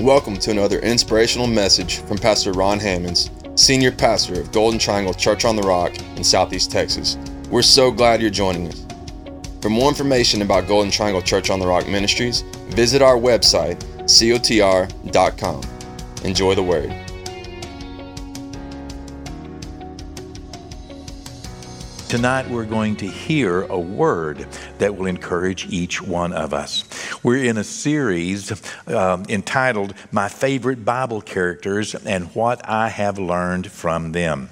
Welcome to another inspirational message from Pastor Ron Hammonds, Senior Pastor of Golden Triangle Church on the Rock in Southeast Texas. We're so glad you're joining us. For more information about Golden Triangle Church on the Rock Ministries, visit our website, cotr.com. Enjoy the word. Tonight, we're going to hear a word that will encourage each one of us. We're in a series um, entitled My Favorite Bible Characters and What I Have Learned from Them.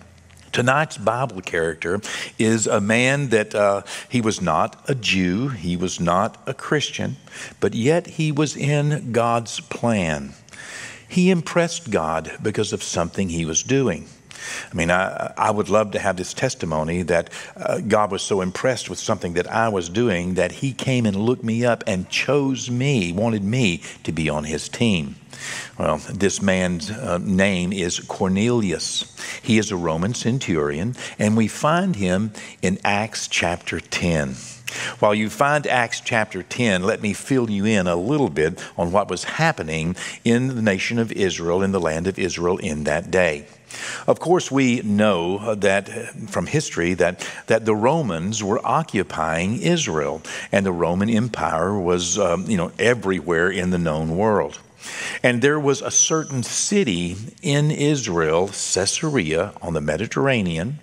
Tonight's Bible character is a man that uh, he was not a Jew, he was not a Christian, but yet he was in God's plan. He impressed God because of something he was doing. I mean, I, I would love to have this testimony that uh, God was so impressed with something that I was doing that He came and looked me up and chose me, wanted me to be on His team. Well, this man's uh, name is Cornelius. He is a Roman centurion, and we find him in Acts chapter 10. While you find Acts chapter 10, let me fill you in a little bit on what was happening in the nation of Israel, in the land of Israel in that day. Of course, we know that from history that, that the Romans were occupying Israel, and the Roman Empire was, um, you know, everywhere in the known world. And there was a certain city in Israel, Caesarea on the Mediterranean,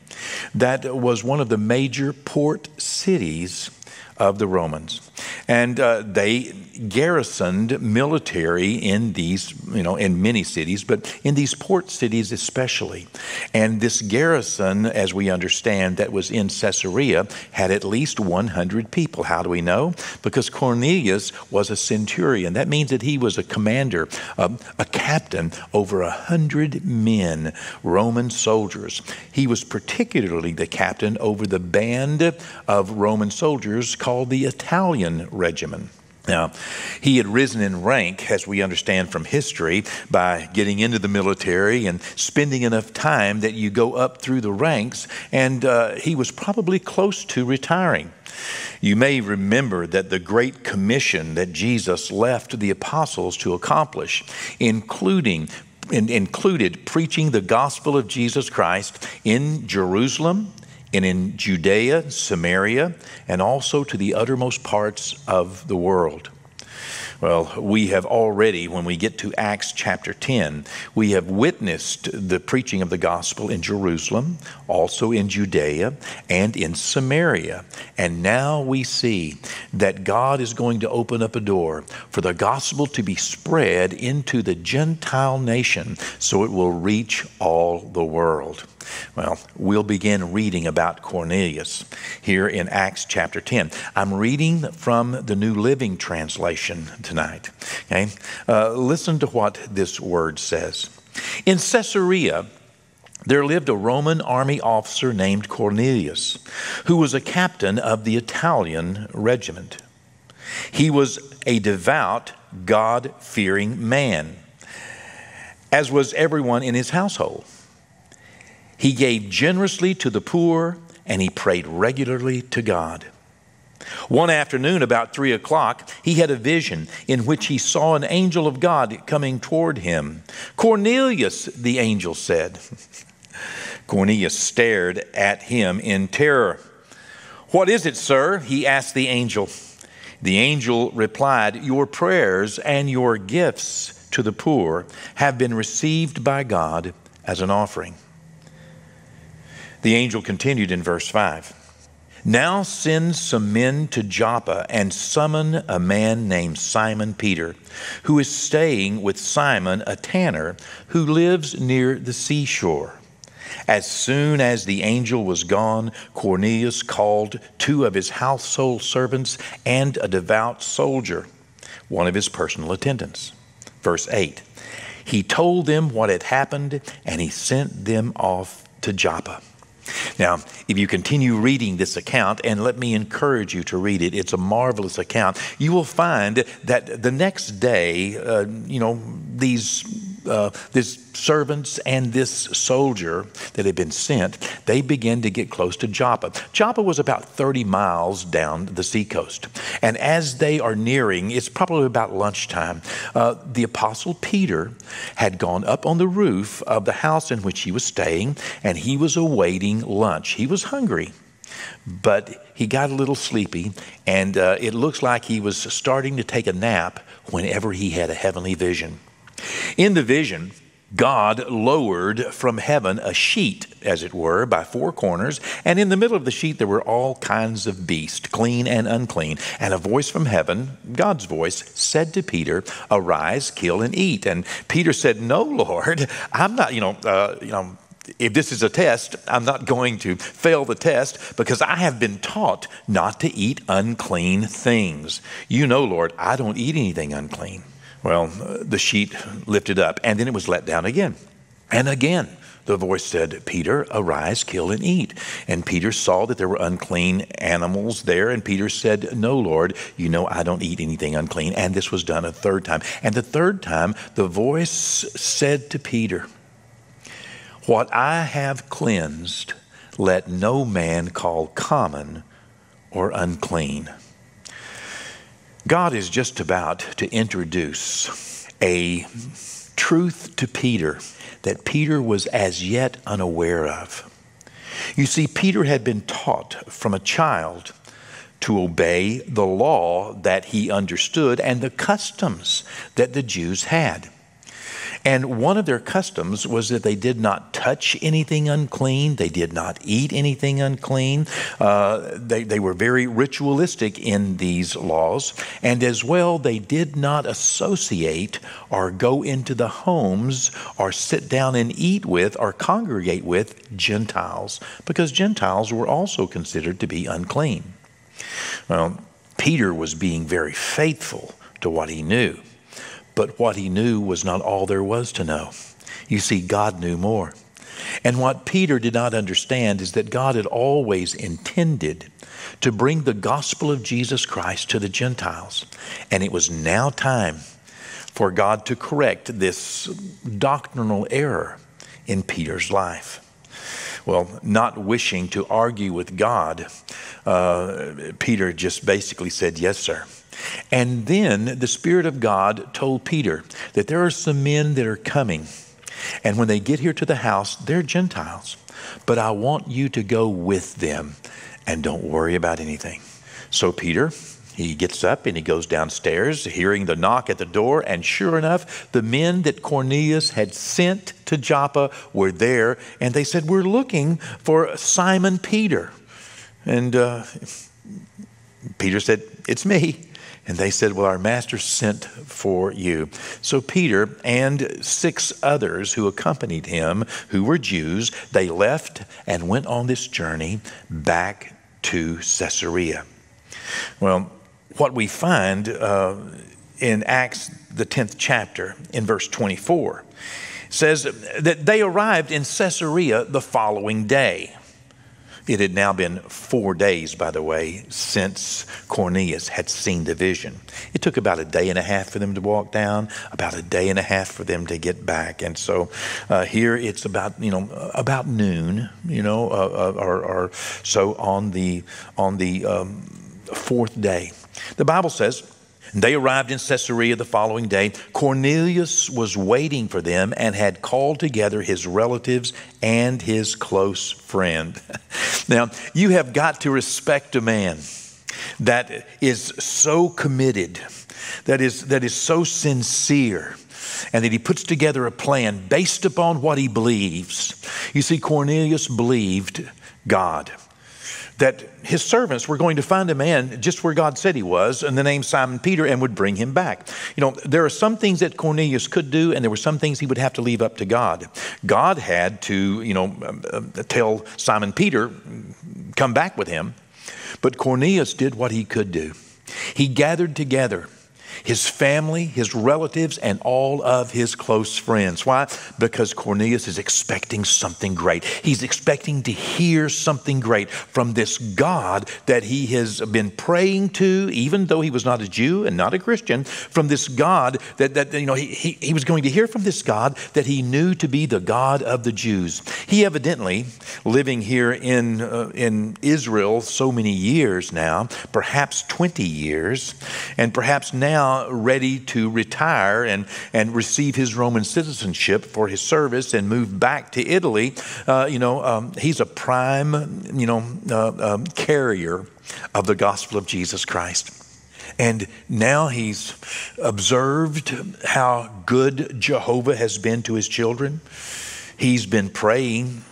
that was one of the major port cities of the Romans. And uh, they garrisoned military in these, you know, in many cities, but in these port cities especially. And this garrison, as we understand, that was in Caesarea had at least 100 people. How do we know? Because Cornelius was a centurion. That means that he was a commander, um, a captain over a hundred men, Roman soldiers. He was particularly the captain over the band of Roman soldiers called the Italian Regiment. Now, he had risen in rank, as we understand from history, by getting into the military and spending enough time that you go up through the ranks, and uh, he was probably close to retiring. You may remember that the Great Commission that Jesus left the apostles to accomplish, including included preaching the gospel of Jesus Christ in Jerusalem, and in Judea, Samaria, and also to the uttermost parts of the world. Well, we have already, when we get to Acts chapter 10, we have witnessed the preaching of the gospel in Jerusalem, also in Judea, and in Samaria. And now we see that God is going to open up a door for the gospel to be spread into the Gentile nation so it will reach all the world. Well, we'll begin reading about Cornelius here in Acts chapter 10. I'm reading from the New Living Translation tonight. Okay? Uh, listen to what this word says. In Caesarea, there lived a Roman army officer named Cornelius, who was a captain of the Italian regiment. He was a devout, God fearing man, as was everyone in his household. He gave generously to the poor and he prayed regularly to God. One afternoon, about three o'clock, he had a vision in which he saw an angel of God coming toward him. Cornelius, the angel said. Cornelius stared at him in terror. What is it, sir? he asked the angel. The angel replied, Your prayers and your gifts to the poor have been received by God as an offering. The angel continued in verse 5. Now send some men to Joppa and summon a man named Simon Peter, who is staying with Simon, a tanner, who lives near the seashore. As soon as the angel was gone, Cornelius called two of his household servants and a devout soldier, one of his personal attendants. Verse 8 He told them what had happened, and he sent them off to Joppa. Now, if you continue reading this account, and let me encourage you to read it, it's a marvelous account. You will find that the next day, uh, you know, these uh, this servants and this soldier that had been sent, they began to get close to Joppa. Joppa was about 30 miles down the seacoast. And as they are nearing, it's probably about lunchtime, uh, the apostle Peter had gone up on the roof of the house in which he was staying, and he was awaiting lunch. He was hungry but he got a little sleepy, and uh, it looks like he was starting to take a nap whenever he had a heavenly vision. In the vision, God lowered from heaven a sheet, as it were, by four corners, and in the middle of the sheet there were all kinds of beasts, clean and unclean. And a voice from heaven, God's voice, said to Peter, "Arise, kill and eat." And Peter said, "No, Lord, I'm not. You know, uh, you know." If this is a test, I'm not going to fail the test because I have been taught not to eat unclean things. You know, Lord, I don't eat anything unclean. Well, the sheet lifted up, and then it was let down again. And again, the voice said, Peter, arise, kill, and eat. And Peter saw that there were unclean animals there, and Peter said, No, Lord, you know I don't eat anything unclean. And this was done a third time. And the third time, the voice said to Peter, What I have cleansed, let no man call common or unclean. God is just about to introduce a truth to Peter that Peter was as yet unaware of. You see, Peter had been taught from a child to obey the law that he understood and the customs that the Jews had. And one of their customs was that they did not touch anything unclean, they did not eat anything unclean. Uh, they, they were very ritualistic in these laws. And as well, they did not associate or go into the homes or sit down and eat with or congregate with Gentiles, because Gentiles were also considered to be unclean. Well, Peter was being very faithful to what he knew. But what he knew was not all there was to know. You see, God knew more. And what Peter did not understand is that God had always intended to bring the gospel of Jesus Christ to the Gentiles. And it was now time for God to correct this doctrinal error in Peter's life. Well, not wishing to argue with God, uh, Peter just basically said, Yes, sir. And then the Spirit of God told Peter that there are some men that are coming. And when they get here to the house, they're Gentiles. But I want you to go with them and don't worry about anything. So Peter, he gets up and he goes downstairs, hearing the knock at the door. And sure enough, the men that Cornelius had sent to Joppa were there. And they said, We're looking for Simon Peter. And uh, Peter said, It's me. And they said, Well, our master sent for you. So Peter and six others who accompanied him, who were Jews, they left and went on this journey back to Caesarea. Well, what we find uh, in Acts, the 10th chapter, in verse 24, says that they arrived in Caesarea the following day. It had now been four days, by the way, since Cornelius had seen the vision. It took about a day and a half for them to walk down, about a day and a half for them to get back. And so uh, here it's about, you know, about noon, you know, uh, uh or, or, so on the, on the um, fourth day. The Bible says, they arrived in Caesarea the following day. Cornelius was waiting for them and had called together his relatives and his close friend. now, you have got to respect a man that is so committed, that is, that is so sincere, and that he puts together a plan based upon what he believes. You see, Cornelius believed God that his servants were going to find a man just where God said he was, and the name Simon Peter, and would bring him back. You know, there are some things that Cornelius could do, and there were some things he would have to leave up to God. God had to, you know, um, um, tell Simon Peter, come back with him. But Cornelius did what he could do. He gathered together his family, his relatives, and all of his close friends. Why? Because Cornelius is expecting something great. He's expecting to hear something great from this God that he has been praying to, even though he was not a Jew and not a Christian, from this God that, that you know, he, he, he was going to hear from this God that he knew to be the God of the Jews. He evidently, living here in, uh, in Israel so many years now, perhaps 20 years, and perhaps now ready to retire and, and receive his Roman citizenship for his service and move back to Italy, uh, you know, um, he's a prime, you know, uh, um, carrier of the gospel of Jesus Christ. And now he's observed how good Jehovah has been to his children. He's been praying.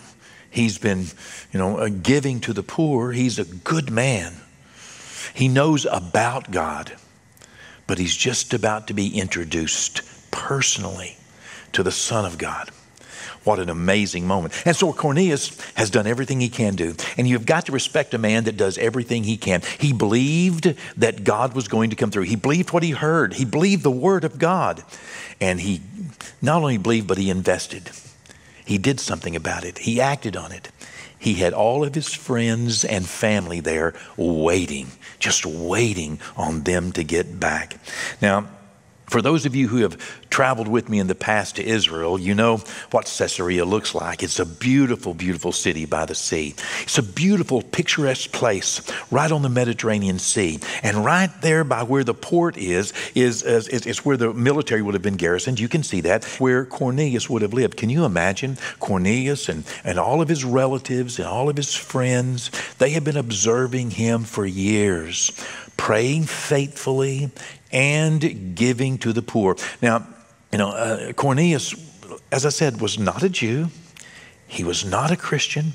He's been, you know, uh, giving to the poor. He's a good man. He knows about God, but he's just about to be introduced personally to the Son of God. What an amazing moment. And so Cornelius has done everything he can do. And you've got to respect a man that does everything he can. He believed that God was going to come through, he believed what he heard, he believed the word of God. And he not only believed, but he invested. He did something about it, he acted on it. He had all of his friends and family there waiting, just waiting on them to get back. Now, for those of you who have traveled with me in the past to Israel, you know what Caesarea looks like. It's a beautiful, beautiful city by the sea. It's a beautiful, picturesque place right on the Mediterranean Sea. And right there by where the port is, is, is, is where the military would have been garrisoned. You can see that, where Cornelius would have lived. Can you imagine Cornelius and, and all of his relatives and all of his friends? They had been observing him for years, praying faithfully and giving to the poor. Now, you know, uh, Cornelius, as I said, was not a Jew, he was not a Christian,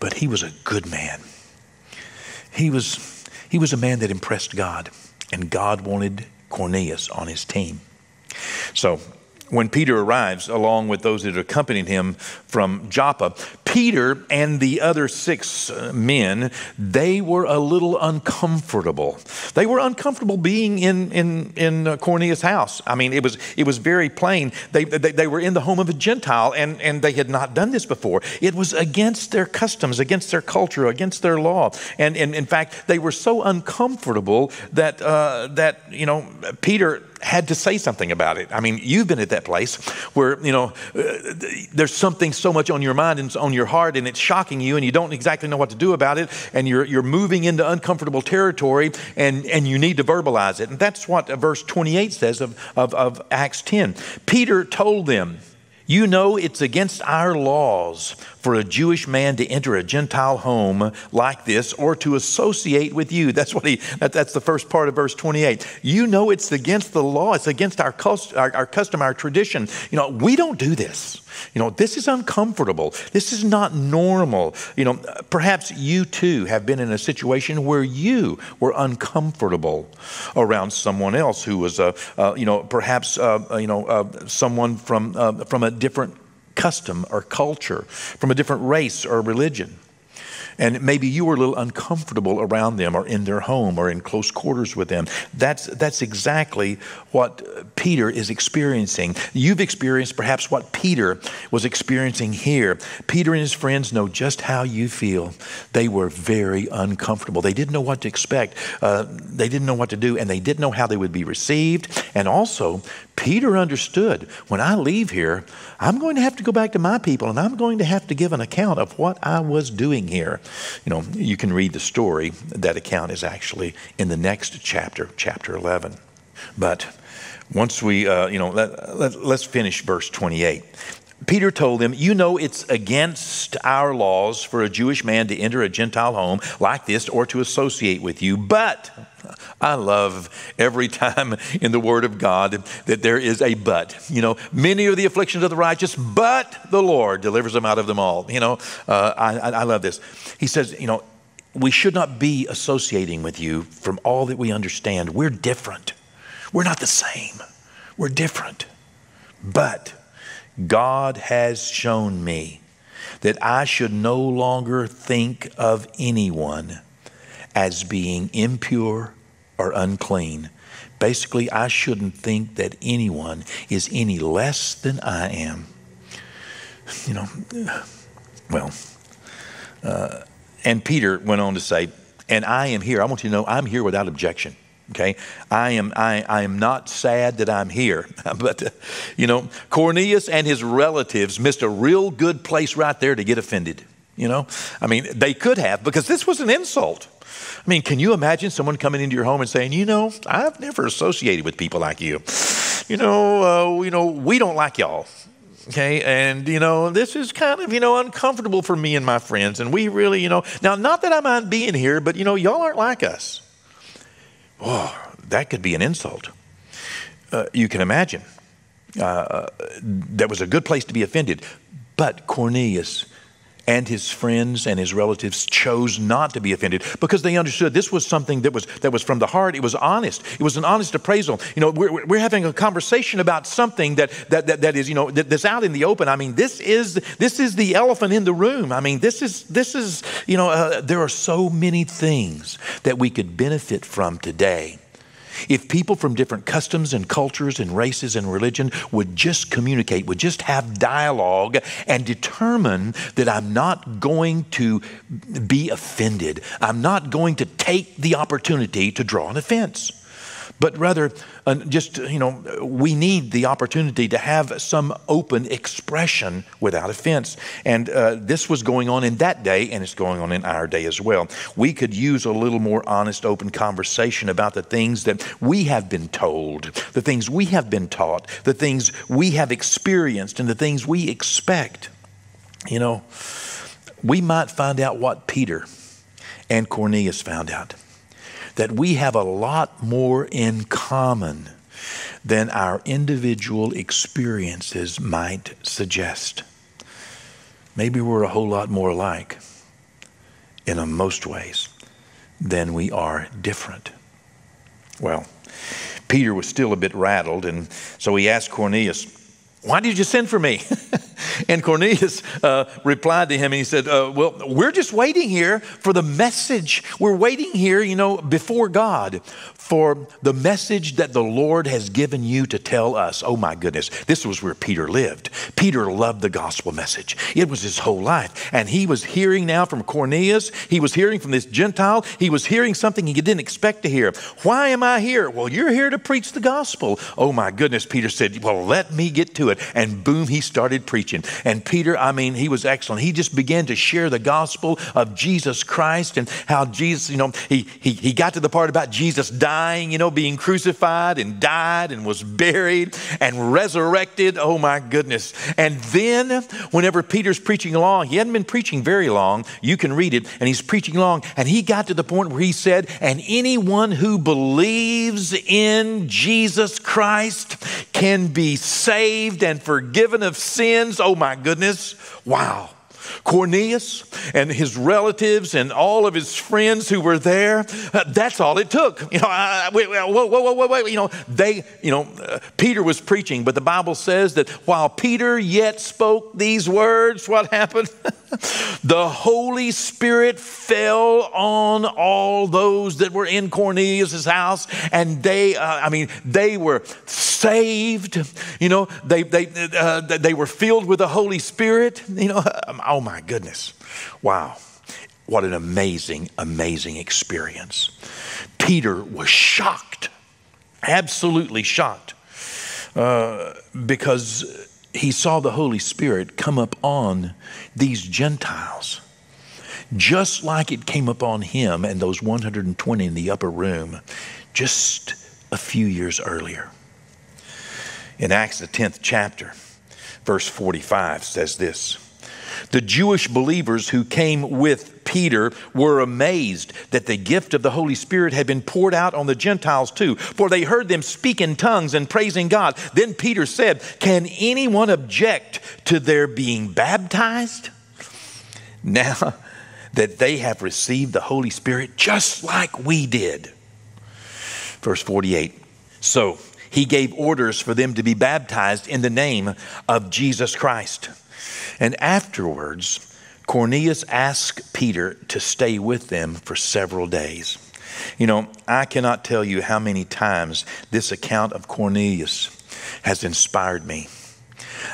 but he was a good man. He was, he was a man that impressed God, and God wanted Cornelius on his team. So when Peter arrives, along with those that accompanied him from Joppa, Peter and the other six uh, men, they were a little uncomfortable. They were uncomfortable being in, in, in uh, Cornelius' house. I mean, it was, it was very plain. They, they, they were in the home of a Gentile, and, and they had not done this before. It was against their customs, against their culture, against their law. And, and in fact, they were so uncomfortable that, uh, that you know, Peter had to say something about it. I mean, you've been at that place where, you know, uh, there's something so much on your mind and on your heart and it's shocking you and you don't exactly know what to do about it and you're, you're moving into uncomfortable territory and, and you need to verbalize it. And that's what verse 28 says of, of, of Acts 10. Peter told them, you know it's against our laws for a Jewish man to enter a Gentile home like this or to associate with you. That's what he that, that's the first part of verse 28. You know it's against the law, it's against our, our, our custom, our tradition. You know, we don't do this. You know, this is uncomfortable. This is not normal. You know, perhaps you too have been in a situation where you were uncomfortable around someone else who was, uh, uh, you know, perhaps, uh, uh you know, uh, someone from, uh, from a different custom or culture, from a different race or religion. And maybe you were a little uncomfortable around them or in their home or in close quarters with them. That's, that's exactly what Peter is experiencing. You've experienced perhaps what Peter was experiencing here. Peter and his friends know just how you feel. They were very uncomfortable. They didn't know what to expect, uh, they didn't know what to do, and they didn't know how they would be received. And also, Peter understood when I leave here, I'm going to have to go back to my people and I'm going to have to give an account of what I was doing here. You know, you can read the story. That account is actually in the next chapter, chapter 11. But once we, uh, you know, let, let, let's finish verse 28. Peter told them, You know, it's against our laws for a Jewish man to enter a Gentile home like this or to associate with you, but I love every time in the Word of God that there is a but. You know, many are the afflictions of the righteous, but the Lord delivers them out of them all. You know, uh, I, I love this. He says, you know, we should not be associating with you from all that we understand. We're different. We're not the same. We're different. But God has shown me that I should no longer think of anyone as being impure or unclean Basically, I shouldn't think that anyone is any less than I am. You know, well, uh, and Peter went on to say, and I am here. I want you to know I'm here without objection. Okay, I am I, I am not sad that I'm here, but uh, you know Cornelius and his relatives missed a real good place right there to get offended. You know, I mean they could have because this was an insult. I mean, can you imagine someone coming into your home and saying, you know, I've never associated with people like you. You know, uh, you know, we don't like y'all. Okay, and you know, this is kind of, you know, uncomfortable for me and my friends. And we really, you know, now, not that I mind being here, but you know, y'all aren't like us. Oh, that could be an insult. Uh, you can imagine. Uh, that was a good place to be offended. But Cornelius and his friends and his relatives chose not to be offended because they understood this was something that was that was from the heart. It was honest. It was an honest appraisal. You know we're, we're having a conversation about something that that, that, that is you know that, that's out in the open. I mean this is this is the elephant in the room. I mean this is this is you know uh, there are so many things that we could benefit from today if people from different customs and cultures and races and religion would just communicate, would just have dialogue and determine that I'm not going to be offended, I'm not going to take the opportunity to draw an offense but rather uh, just, you know, we need the opportunity to have some open expression without offense. And uh, this was going on in that day, and it's going on in our day as well. We could use a little more honest, open conversation about the things that we have been told, the things we have been taught, the things we have experienced, and the things we expect. You know, we might find out what Peter and Cornelius found out that we have a lot more in common than our individual experiences might suggest. Maybe we're a whole lot more alike in most ways than we are different. Well, Peter was still a bit rattled, and so he asked Cornelius, Why did you send for me? And Cornelius uh, replied to him and he said, uh, Well, we're just waiting here for the message. We're waiting here, you know, before God for the message that the Lord has given you to tell us. Oh my goodness, this was where Peter lived. Peter loved the gospel message, it was his whole life. And he was hearing now from Cornelius, he was hearing from this Gentile, he was hearing something he didn't expect to hear. Why am I here? Well, you're here to preach the gospel. Oh my goodness, Peter said, Well, let me get to it. And boom, he started preaching. And Peter, I mean, he was excellent. He just began to share the gospel of Jesus Christ and how Jesus, you know, he, he, he got to the part about Jesus dying, you know, being crucified and died and was buried and resurrected. Oh my goodness. And then, whenever Peter's preaching along, he hadn't been preaching very long. You can read it, and he's preaching along, and he got to the point where he said, And anyone who believes in Jesus Christ can be saved and forgiven of sins. Oh my goodness. Wow. Cornelius and his relatives and all of his friends who were there, uh, that's all it took. You know, wait, whoa, whoa, whoa, whoa. You know, they, you know, uh, Peter was preaching, but the Bible says that while Peter yet spoke these words, what happened? the Holy Spirit fell on all those that were in Cornelius' house, and they, uh, I mean, they were saved. You know, they, they, uh, they were filled with the Holy Spirit. You know, oh my goodness. Wow. What an amazing, amazing experience. Peter was shocked, absolutely shocked, uh, because he saw the Holy Spirit come up on these Gentiles, just like it came upon him and those 120 in the upper room just a few years earlier. In Acts, the 10th chapter, verse 45 says this The Jewish believers who came with Peter were amazed that the gift of the Holy Spirit had been poured out on the Gentiles too, for they heard them speak in tongues and praising God. Then Peter said, Can anyone object to their being baptized? Now that they have received the Holy Spirit just like we did. Verse 48 So he gave orders for them to be baptized in the name of Jesus Christ. And afterwards, Cornelius asked Peter to stay with them for several days. You know, I cannot tell you how many times this account of Cornelius has inspired me.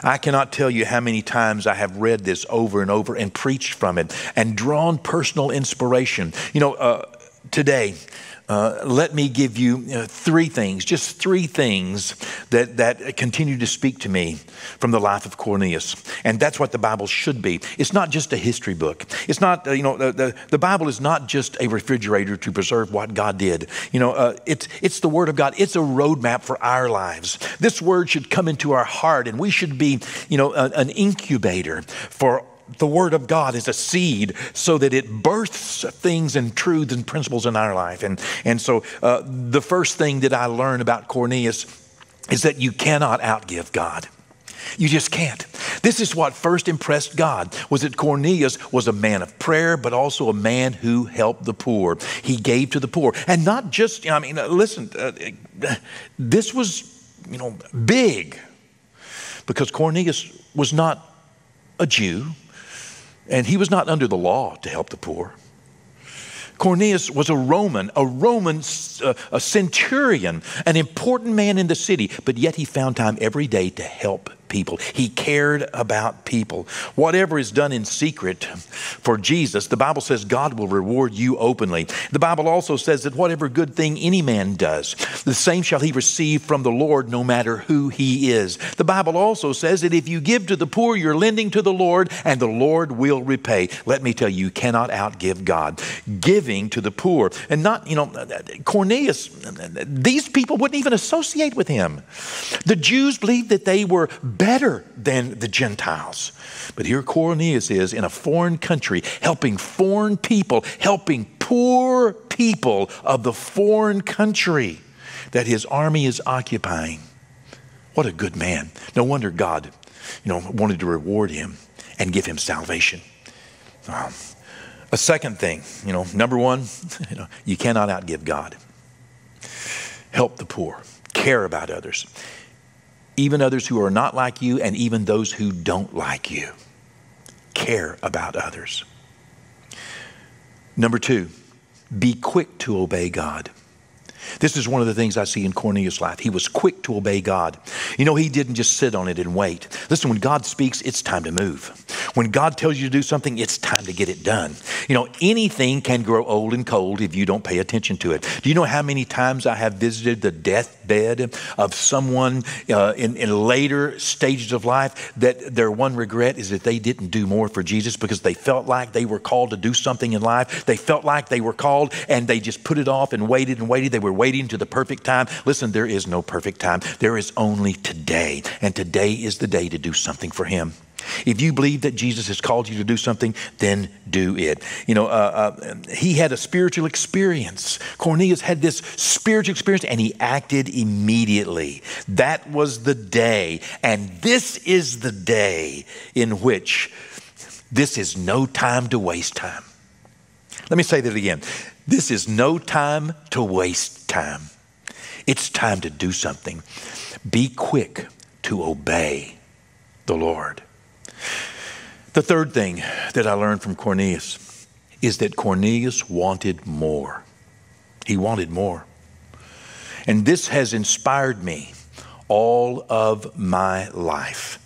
I cannot tell you how many times I have read this over and over and preached from it and drawn personal inspiration. You know, uh, today, uh, let me give you uh, three things, just three things that, that continue to speak to me from the life of Cornelius. And that's what the Bible should be. It's not just a history book. It's not, uh, you know, the, the, the, Bible is not just a refrigerator to preserve what God did. You know, uh, it's, it's the Word of God, it's a roadmap for our lives. This Word should come into our heart, and we should be, you know, a, an incubator for the Word of God is a seed so that it births things and truths and principles in our life. And, and so uh, the first thing that I learned about Cornelius is that you cannot outgive God. You just can't. This is what first impressed God was that Cornelius was a man of prayer, but also a man who helped the poor. He gave to the poor, and not just. I mean, uh, listen. Uh, this was, you know, big, because Cornelius was not a Jew. And he was not under the law to help the poor. Cornelius was a Roman, a Roman uh, a centurion, an important man in the city, but yet he found time every day to help people. He cared about people. Whatever is done in secret for Jesus, the Bible says God will reward you openly. The Bible also says that whatever good thing any man does, the same shall he receive from the Lord, no matter who he is. The Bible also says that if you give to the poor, you're lending to the Lord, and the Lord will repay. Let me tell you, you cannot outgive God. Giving to the poor, and not, you know, Cornelius, these people wouldn't even associate with him. The Jews believed that they were better than the Gentiles. But here Cornelius is in a foreign country, helping foreign people, helping poor people of the foreign country that his army is occupying. What a good man. No wonder God, you know, wanted to reward him and give him salvation. Um, a second thing, you know, number one, you, know, you cannot outgive God. Help the poor, care about others even others who are not like you, and even those who don't like you. Care about others. Number two, be quick to obey God. This is one of the things I see in Cornelius' life. He was quick to obey God. You know, he didn't just sit on it and wait. Listen, when God speaks, it's time to move. When God tells you to do something, it's time to get it done. You know, anything can grow old and cold if you don't pay attention to it. Do you know how many times I have visited the deathbed of someone uh, in, in later stages of life that their one regret is that they didn't do more for Jesus because they felt like they were called to do something in life. They felt like they were called and they just put it off and waited and waited. They were waiting to the perfect time. Listen, there is no perfect time. There is only today. And today is the day to do something for Him. If you believe that Jesus has called you to do something, then do it. You know, uh, uh, he had a spiritual experience. Cornelius had this spiritual experience and he acted immediately. That was the day. And this is the day in which this is no time to waste time. Let me say that again. This is no time to waste time. It's time to do something. Be quick to obey the Lord. The third thing that I learned from Cornelius is that Cornelius wanted more. He wanted more. And this has inspired me all of my life.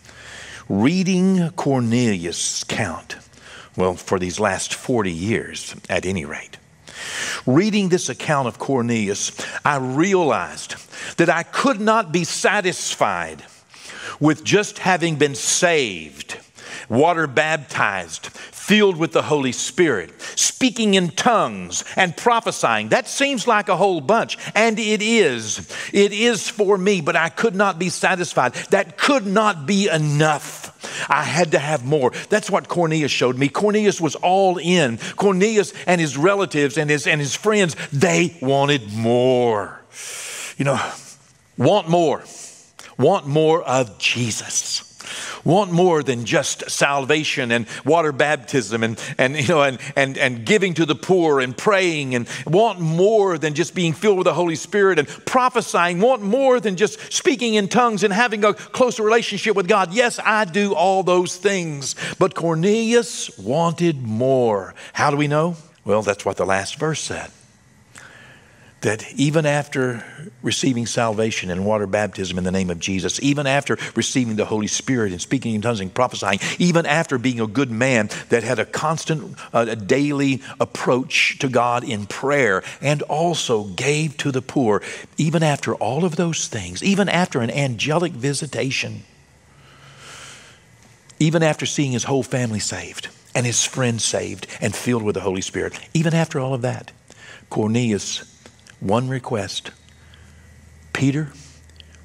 Reading Cornelius' account, well, for these last 40 years at any rate, Reading this account of Cornelius, I realized that I could not be satisfied with just having been saved, water baptized, filled with the Holy Spirit, speaking in tongues and prophesying. That seems like a whole bunch, and it is. It is for me, but I could not be satisfied. That could not be enough. I had to have more. That's what Cornelius showed me. Cornelius was all in. Cornelius and his relatives and his, and his friends, they wanted more. You know, want more. Want more of Jesus want more than just salvation and water baptism and, and, you know, and, and, and giving to the poor and praying and want more than just being filled with the Holy Spirit and prophesying, want more than just speaking in tongues and having a closer relationship with God. Yes, I do all those things. But Cornelius wanted more. How do we know? Well, that's what the last verse said. That even after receiving salvation and water baptism in the name of Jesus, even after receiving the Holy Spirit and speaking in tongues and prophesying, even after being a good man that had a constant, uh, a daily approach to God in prayer and also gave to the poor, even after all of those things, even after an angelic visitation, even after seeing his whole family saved and his friends saved and filled with the Holy Spirit, even after all of that, Cornelius, one request Peter,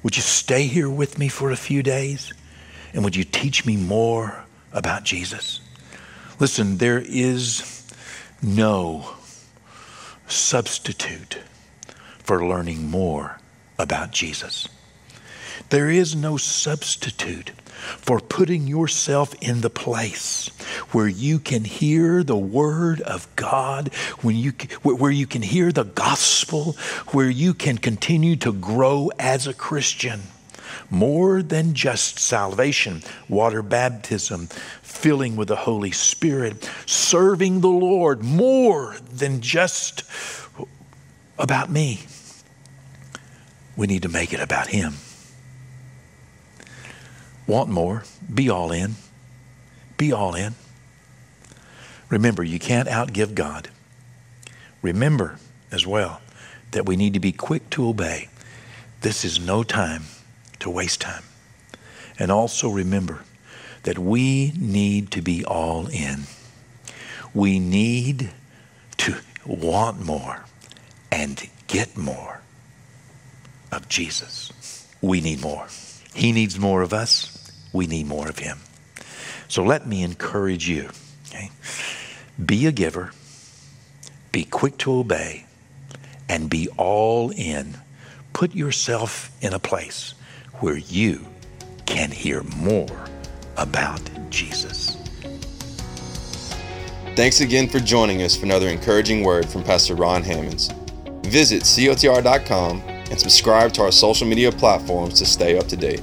would you stay here with me for a few days? And would you teach me more about Jesus? Listen, there is no substitute for learning more about Jesus. There is no substitute for putting yourself in the place where you can hear the word of God, when you, where you can hear the gospel, where you can continue to grow as a Christian. More than just salvation, water baptism, filling with the Holy Spirit, serving the Lord, more than just about me. We need to make it about Him want more, be all in. Be all in. Remember, you can't outgive God. Remember as well that we need to be quick to obey. This is no time to waste time. And also remember that we need to be all in. We need to want more and get more of Jesus. We need more. He needs more of us we need more of Him. So let me encourage you. Okay? Be a giver, be quick to obey, and be all in. Put yourself in a place where you can hear more about Jesus. Thanks again for joining us for another encouraging word from Pastor Ron Hammonds. Visit cotr.com and subscribe to our social media platforms to stay up to date.